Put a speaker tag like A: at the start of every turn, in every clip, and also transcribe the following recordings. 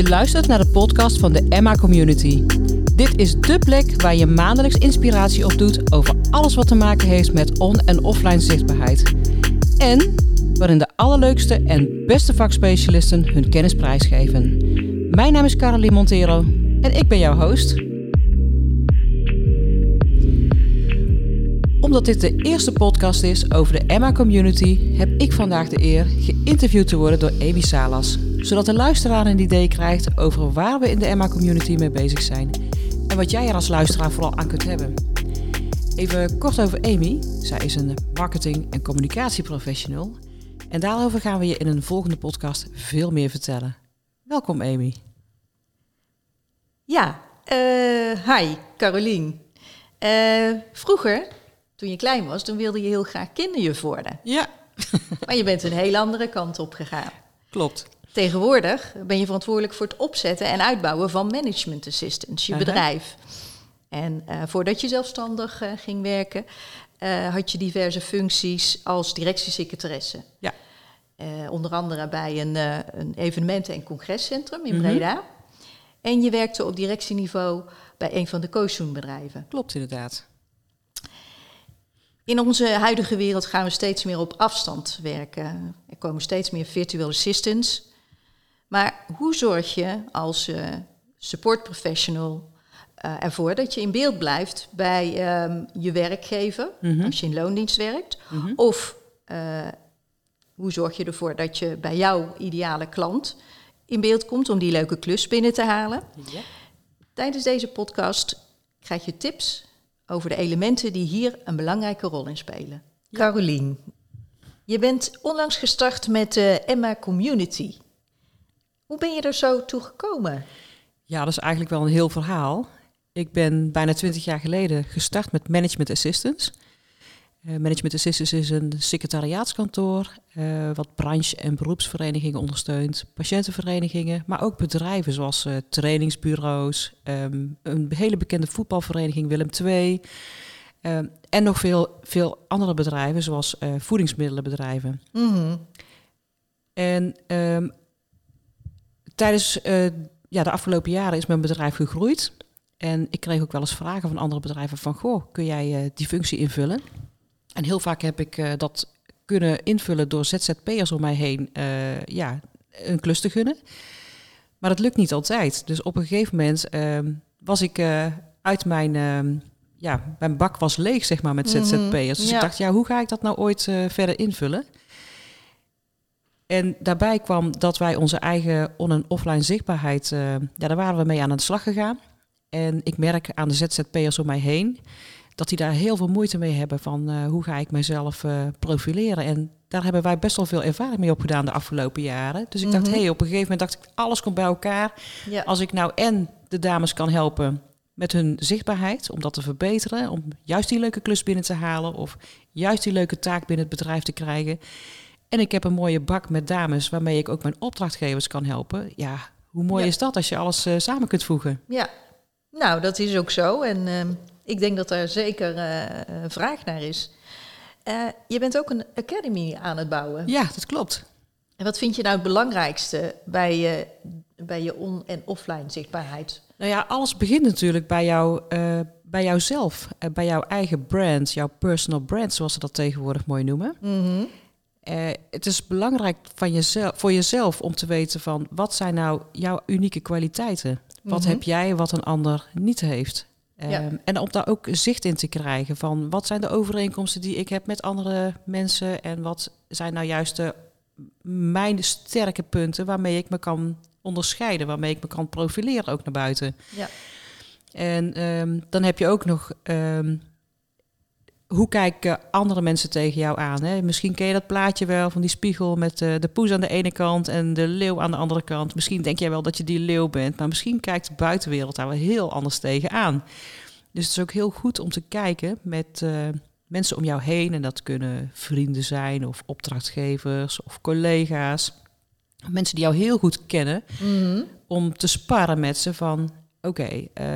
A: Je luistert naar de podcast van de Emma Community. Dit is dé plek waar je maandelijks inspiratie opdoet over alles wat te maken heeft met on- en offline zichtbaarheid. En waarin de allerleukste en beste vakspecialisten hun kennis prijsgeven. Mijn naam is Caroline Montero en ik ben jouw host. Omdat dit de eerste podcast is over de Emma Community, heb ik vandaag de eer geïnterviewd te worden door Amy Salas. Zodat de luisteraar een idee krijgt over waar we in de Emma Community mee bezig zijn. En wat jij er als luisteraar vooral aan kunt hebben. Even kort over Amy. Zij is een marketing- en communicatieprofessional. En daarover gaan we je in een volgende podcast veel meer vertellen. Welkom Amy.
B: Ja, eh, hi, Carolien. Eh, vroeger, toen je klein was, toen wilde je heel graag kinderjuf worden.
A: Ja,
B: Maar je bent een heel andere kant op gegaan.
A: klopt.
B: Tegenwoordig ben je verantwoordelijk voor het opzetten en uitbouwen van management assistants, je bedrijf. En eh, voordat je zelfstandig eh, ging werken, eh, had je diverse functies als directiesecretaresse.
A: Ja.
B: Onder andere bij een, een evenementen- en congrescentrum in
A: Mhm.
B: Breda. En je werkte op directieniveau bij een van de coachbedrijven.
A: Klopt inderdaad.
B: In onze huidige wereld gaan we steeds meer op afstand werken. Er komen steeds meer virtual assistants. Maar hoe zorg je als eh support professional eh, ervoor dat je in beeld blijft bij ehm, je werkgever,
A: Mhm.
B: als je in loondienst werkt?
A: Mhm.
B: Of eh, hoe zorg je ervoor dat je bij jouw ideale klant in beeld komt om die leuke klus binnen te halen?
A: Ja.
B: Tijdens deze podcast krijg je tips over de elementen die hier een belangrijke rol in spelen. Carolien, je bent onlangs gestart met de Emma Community. Hoe ben je er zo toe gekomen?
A: Ja, dat is eigenlijk wel een heel verhaal. Ik ben bijna twintig jaar geleden gestart met Management Assistance. Eh, Management Assistance is een secretariaatskantoor eh, wat branche- en beroepsverenigingen ondersteunt, patiëntenverenigingen, maar ook bedrijven zoals eh, trainingsbureaus, ehm, een hele bekende voetbalvereniging Willem II en nog veel, veel andere bedrijven zoals voedingsmiddelenbedrijven.
B: Mhm.
A: En ehm, tijdens eh, ja, de afgelopen jaren is mijn bedrijf gegroeid. En ik kreeg ook wel eens vragen van andere bedrijven van... Goh, kun jij eh, die functie invullen? En heel vaak heb ik eh, dat kunnen invullen door ZZP'ers om mij heen... ja, een klus te gunnen. Maar dat lukt niet altijd. Dus op een gegeven moment ehm, was ik uit mijn... ehm, ja, mijn bak was leeg, zeg maar, met
B: Mhm,
A: ZZP'ers. Dus
B: ja.
A: ik dacht, ja, hoe ga ik dat nou ooit verder invullen? En daarbij kwam dat wij onze eigen on- en offline zichtbaarheid, eh, ja, daar waren we mee aan de slag gegaan. En ik merk aan de ZZP'ers om mij heen dat die daar heel veel moeite mee hebben van eh, hoe ga ik mezelf eh, profileren. En daar hebben wij best wel veel ervaring mee opgedaan de afgelopen jaren. Dus ik dacht,
B: Mhm.
A: hé, hey, op een gegeven moment dacht ik, alles komt bij elkaar.
B: Ja.
A: Als ik nou en de dames kan helpen met hun zichtbaarheid, om dat te verbeteren, om juist die leuke klus binnen te halen of juist die leuke taak binnen het bedrijf te krijgen. En ik heb een mooie bak met dames waarmee ik ook mijn opdrachtgevers kan helpen. Ja, hoe mooi
B: Ja.
A: is dat als je alles eh, samen kunt voegen?
B: ja, nou dat is ook zo. En ehm, ik denk dat er zeker eh, vraag naar is. Eh, je bent ook een academy aan het bouwen.
A: Ja, dat klopt.
B: En wat vind je nou het belangrijkste bij je, bij je on- en offline zichtbaarheid?
A: Nou ja, alles begint natuurlijk bij, jou, bij jouzelf, bij jouw eigen brand, jouw personal brand, zoals ze dat tegenwoordig mooi noemen.
B: Mhm.
A: Eh, het is belangrijk van jezelf, voor jezelf om te weten van wat zijn nou jouw unieke kwaliteiten? Wat
B: Mhm.
A: heb jij wat een ander niet heeft? Ehm,
B: Ja.
A: En om daar ook zicht in te krijgen van wat zijn de overeenkomsten die ik heb met andere mensen en wat zijn nou juist de, mijn sterke punten waarmee ik me kan onderscheiden, waarmee ik me kan profileren ook naar buiten.
B: Ja.
A: En ehm, dan heb je ook nog ehm, hoe kijken andere mensen tegen jou aan? Hè? Misschien ken je dat plaatje wel van die spiegel met eh, de poes aan de ene kant en de leeuw aan de andere kant. Misschien denk jij wel dat je die leeuw bent, maar misschien kijkt de buitenwereld daar wel heel anders tegenaan. Dus het is ook heel goed om te kijken met eh, mensen om jou heen. En dat kunnen vrienden zijn of opdrachtgevers of collega's. Mensen die jou heel goed kennen
B: Mhm.
A: om te sparren met ze van... oké, eh,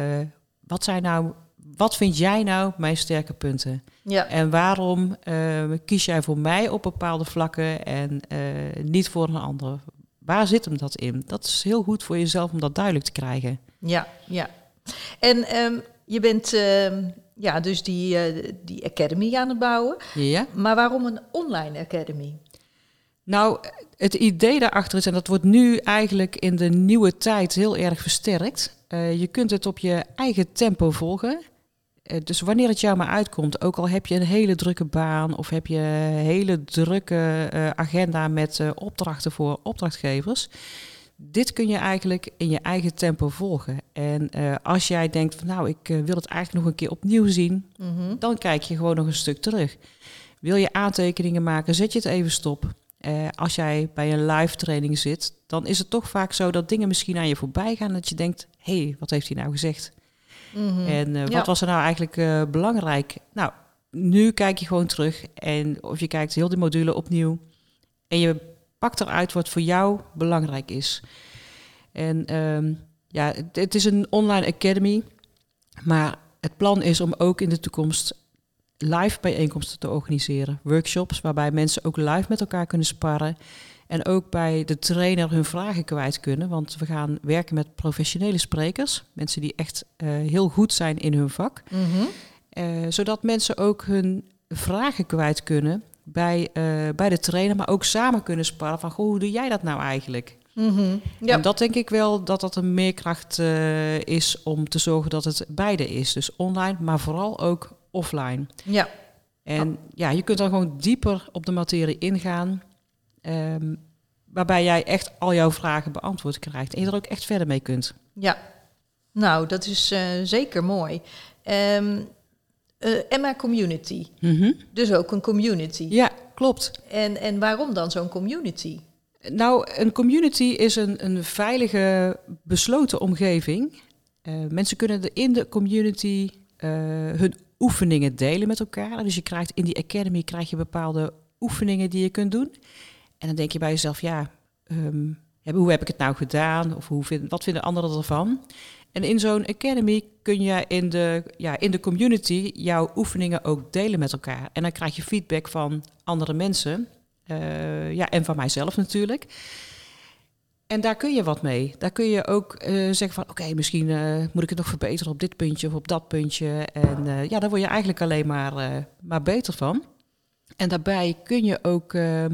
A: wat zijn nou... Wat vind jij nou mijn sterke punten?
B: Ja.
A: En waarom eh, kies jij voor mij op bepaalde vlakken en eh, niet voor een ander? waar zit hem dat in? Dat is heel goed voor jezelf om dat duidelijk te krijgen.
B: Ja, ja. En ehm, je bent ehm, ja, dus die, eh, die academy aan het bouwen.
A: Ja.
B: Maar waarom een online academy?
A: Nou, het idee daarachter is, en dat wordt nu eigenlijk in de nieuwe tijd heel erg versterkt. eh, je kunt het op je eigen tempo volgen. Eh, dus wanneer het jou maar uitkomt, ook al heb je een hele drukke baan of heb je een hele drukke eh, agenda met eh, opdrachten voor opdrachtgevers. Dit kun je eigenlijk in je eigen tempo volgen. En als jij denkt van nou, ik wil het eigenlijk nog een keer opnieuw zien,
B: Mhm.
A: dan kijk je gewoon nog een stuk terug. Wil je aantekeningen maken, zet je het even stop. Als jij bij een live training zit, dan is het toch vaak zo dat dingen misschien aan je voorbij gaan. Dat je denkt, hé, hey, wat heeft hij nou gezegd?
B: Mhm.
A: En eh,
B: Ja.
A: wat was er nou eigenlijk eh, belangrijk? Nou, nu kijk je gewoon terug. En of je kijkt heel de module opnieuw. En je pakt eruit wat voor jou belangrijk is. En ehm, ja, het, het is een online academy. Maar het plan is om ook in de toekomst live bijeenkomsten te organiseren. Workshops waarbij mensen ook live met elkaar kunnen sparren. En ook bij de trainer hun vragen kwijt kunnen. Want we gaan werken met professionele sprekers. Mensen die echt eh, heel goed zijn in hun vak.
B: Mhm.
A: Eh, zodat mensen ook hun vragen kwijt kunnen bij, eh, bij de trainer. Maar ook samen kunnen sparren van, goh, hoe doe jij dat nou eigenlijk?
B: Mhm. Ja.
A: En dat denk ik wel dat dat een meerkracht is om te zorgen dat het beide is. Dus online, maar vooral ook offline.
B: ja.
A: En ja, je kunt dan gewoon dieper op de materie ingaan. Ehm, waarbij jij echt al jouw vragen beantwoord krijgt. En je er ook echt verder mee kunt.
B: Ja, nou, dat is eh, zeker mooi. Ehm, eh, Emma Community, dus ook een community.
A: Ja, klopt.
B: En, en waarom dan zo'n community?
A: Nou, een community is een, een veilige, besloten omgeving. Eh, mensen kunnen in de community hun oefeningen delen met elkaar. Dus je krijgt in die academy krijg je bepaalde oefeningen die je kunt doen. En dan denk je bij jezelf, ja, ehm, hoe heb ik het nou gedaan? Of hoe vind, wat vinden anderen ervan? En in zo'n academy kun je in de, ja, in de community jouw oefeningen ook delen met elkaar. En dan krijg je feedback van andere mensen. Eh, ja, en van mijzelf natuurlijk. En daar kun je wat mee. Daar kun je ook eh, zeggen van, oké, misschien eh, moet ik het nog verbeteren op dit puntje of op dat puntje. En ja, daar word je eigenlijk alleen maar, maar beter van. En daarbij kun je ook eh,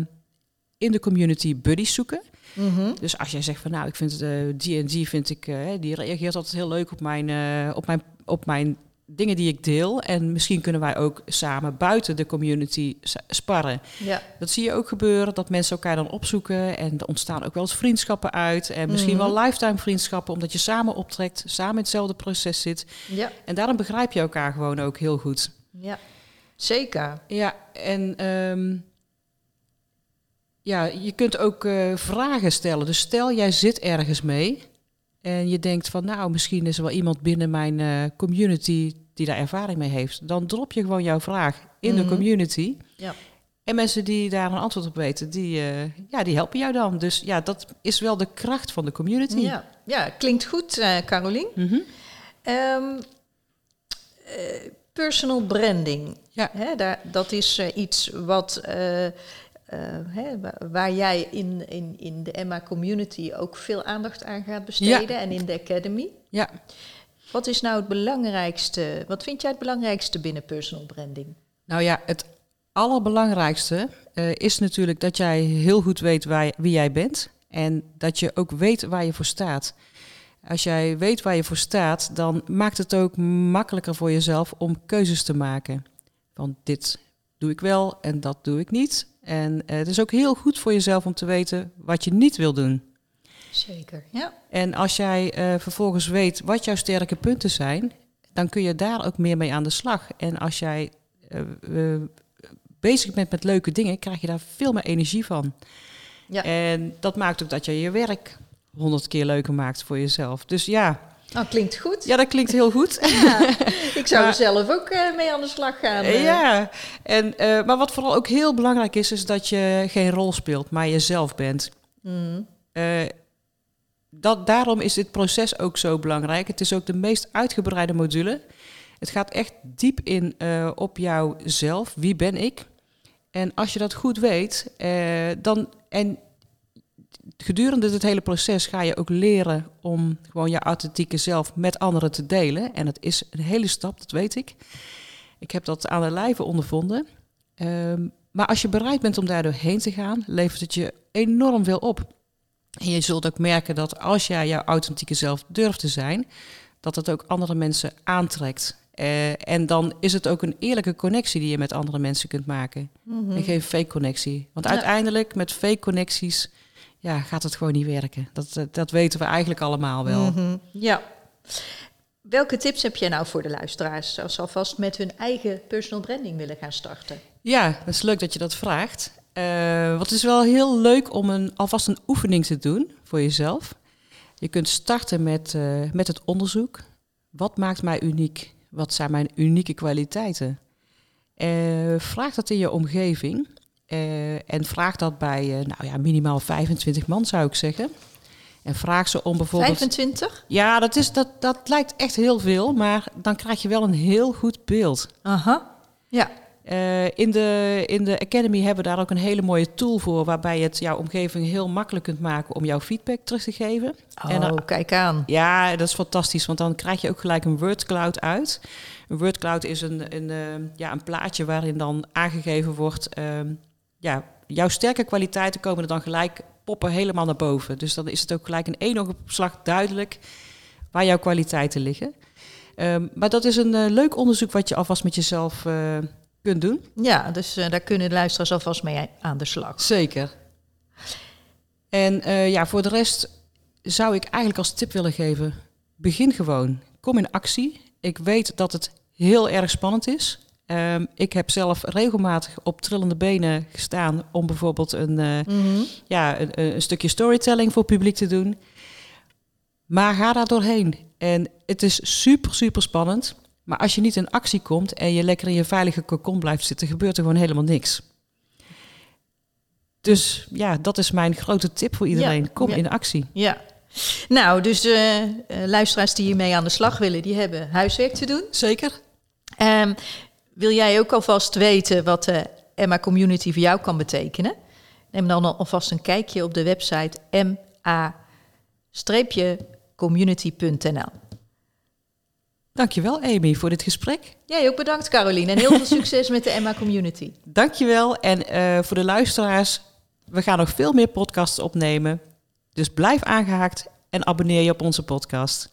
A: in de community buddies zoeken.
B: Mhm.
A: Dus als jij zegt van, nou, ik vind eh, die en die vind ik, eh, die reageert altijd heel leuk op mijn, eh, op mijn, op mijn dingen die ik deel. En misschien kunnen wij ook samen buiten de community sparren.
B: Ja.
A: Dat zie je ook gebeuren, dat mensen elkaar dan opzoeken. En er ontstaan ook wel eens vriendschappen uit. En misschien
B: Mhm.
A: wel lifetime vriendschappen, omdat je samen optrekt, samen in hetzelfde proces zit.
B: Ja.
A: En daarom begrijp je elkaar gewoon ook heel goed.
B: ja, zeker.
A: Ja, en ehm, ja, je kunt ook eh, vragen stellen. Dus stel, jij zit ergens mee en je denkt van, nou, misschien is er wel iemand binnen mijn eh, community die daar ervaring mee heeft. Dan drop je gewoon jouw vraag in
B: Mhm.
A: de community.
B: Ja.
A: En mensen die daar een antwoord op weten, die, eh, ja, die helpen jou dan. Dus ja, dat is wel de kracht van de community.
B: Ja, ja klinkt goed, eh Carolien.
A: Mhm.
B: Ehm, eh, personal branding.
A: Ja.
B: Hè, daar, dat is iets wat, hè, wa- waar jij in, in, in de Emma community ook veel aandacht aan gaat besteden en in de academy.
A: ja.
B: Wat is nou het belangrijkste? Wat vind jij het belangrijkste binnen personal branding?
A: Nou ja, het allerbelangrijkste eh, is natuurlijk dat jij heel goed weet waar, wie jij bent. En dat je ook weet waar je voor staat. Als jij weet waar je voor staat, dan maakt het ook makkelijker voor jezelf om keuzes te maken. Van dit doe ik wel en dat doe ik niet. En eh, het is ook heel goed voor jezelf om te weten wat je niet wil doen.
B: Zeker, ja.
A: En als jij eh, vervolgens weet wat jouw sterke punten zijn, dan kun je daar ook meer mee aan de slag. En als jij eh, bezig bent met leuke dingen, krijg je daar veel meer energie van.
B: Ja.
A: En dat maakt ook dat je je werk honderd keer leuker maakt voor jezelf. Dus ja,
B: Nou, klinkt goed.
A: ja dat klinkt heel goed.
B: Ja, ik zou er zelf ook eh, mee aan de slag gaan. eh.
A: ja, en, eh, maar wat vooral ook heel belangrijk is, is dat je geen rol speelt, maar jezelf bent.
B: Mm,
A: dat, daarom is dit proces ook zo belangrijk. Het is ook de meest uitgebreide module. Het gaat echt diep in op jouzelf. Wie ben ik? En als je dat goed weet, dan, en gedurende dit hele proces ga je ook leren om gewoon je authentieke zelf met anderen te delen. En dat is een hele stap, dat weet ik. Ik heb dat aan de lijve ondervonden. Ehm, maar als je bereid bent om daar doorheen te gaan, levert het je enorm veel op. En je zult ook merken dat als jij jouw authentieke zelf durft te zijn, dat het ook andere mensen aantrekt. Uh, en dan is het ook een eerlijke connectie die je met andere mensen kunt maken.
B: Mhm.
A: En geen fake connectie. Want
B: Ja.
A: uiteindelijk met fake connecties ja, gaat het gewoon niet werken. Dat, dat, dat weten we eigenlijk allemaal wel.
B: Mhm. Ja. Welke tips heb jij nou voor de luisteraars als ze alvast met hun eigen personal branding willen gaan starten?
A: Ja, dat is leuk dat je dat vraagt. Eh, want het is wel heel leuk om een, alvast een oefening te doen voor jezelf. Je kunt starten met, eh, met het onderzoek. Wat maakt mij uniek? Wat zijn mijn unieke kwaliteiten? Eh, vraag dat in je omgeving. Eh, en vraag dat bij eh, nou ja, minimaal 25 man, zou ik zeggen. En vraag ze om bijvoorbeeld...
B: 25?
A: Ja, dat, is, dat, dat lijkt echt heel veel, maar dan krijg je wel een heel goed beeld.
B: Aha. Ja.
A: Eh, in, de, in de Academy hebben we daar ook een hele mooie tool voor, waarbij je het jouw omgeving heel makkelijk kunt maken om jouw feedback terug te geven.
B: Oh,
A: En dan-
B: kijk aan.
A: Ja, dat is fantastisch, want dan krijg je ook gelijk een wordcloud uit. Een wordcloud is een, een, ja, een plaatje waarin dan aangegeven wordt, ehm, ja, jouw sterke kwaliteiten komen er dan gelijk poppen helemaal naar boven. Dus dan is het ook gelijk in één oogopslag duidelijk waar jouw kwaliteiten liggen. Ehm, maar dat is een eh, leuk onderzoek wat je alvast met jezelf eh, kunt doen.
B: Ja, dus eh, daar kunnen de luisteraars alvast mee aan de slag.
A: Zeker. En ja, voor de rest zou ik eigenlijk als tip willen geven: begin gewoon. Kom in actie. Ik weet dat het heel erg spannend is. Ehm, ik heb zelf regelmatig op trillende benen gestaan om bijvoorbeeld een, eh,
B: Mhm.
A: ja, een, een stukje storytelling voor publiek te doen. Maar ga daar doorheen. En het is super, super spannend. Maar als je niet in actie komt en je lekker in je veilige cocon blijft zitten, gebeurt er gewoon helemaal niks. Dus ja, dat is mijn grote tip voor iedereen.
B: Ja,
A: Kom
B: ja.
A: in actie.
B: Ja. Nou, dus eh, eh, luisteraars die hiermee aan de slag willen, die hebben huiswerk te doen.
A: Zeker.
B: Ehm, wil jij ook alvast weten wat de Emma Community voor jou kan betekenen? Neem dan al- alvast een kijkje op de website ma-community.nl.
A: Dankjewel Amy voor dit gesprek.
B: Jij ook bedankt, Caroline. En heel veel succes met de Emma Community.
A: Dankjewel. En eh, voor de luisteraars, we gaan nog veel meer podcasts opnemen. Dus blijf aangehaakt en abonneer je op onze podcast.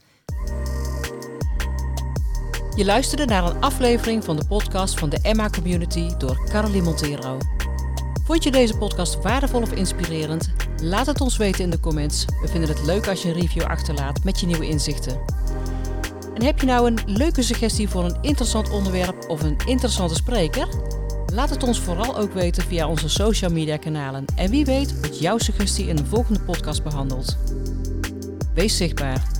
A: Je luisterde naar een aflevering van de podcast van de Emma Community door Caroline Montero. Vond je deze podcast waardevol of inspirerend? Laat het ons weten in de comments. We vinden het leuk als je een review achterlaat met je nieuwe inzichten. En heb je nou een leuke suggestie voor een interessant onderwerp of een interessante spreker? Laat het ons vooral ook weten via onze social media kanalen. En wie weet wordt jouw suggestie in een volgende podcast behandeld. Wees zichtbaar.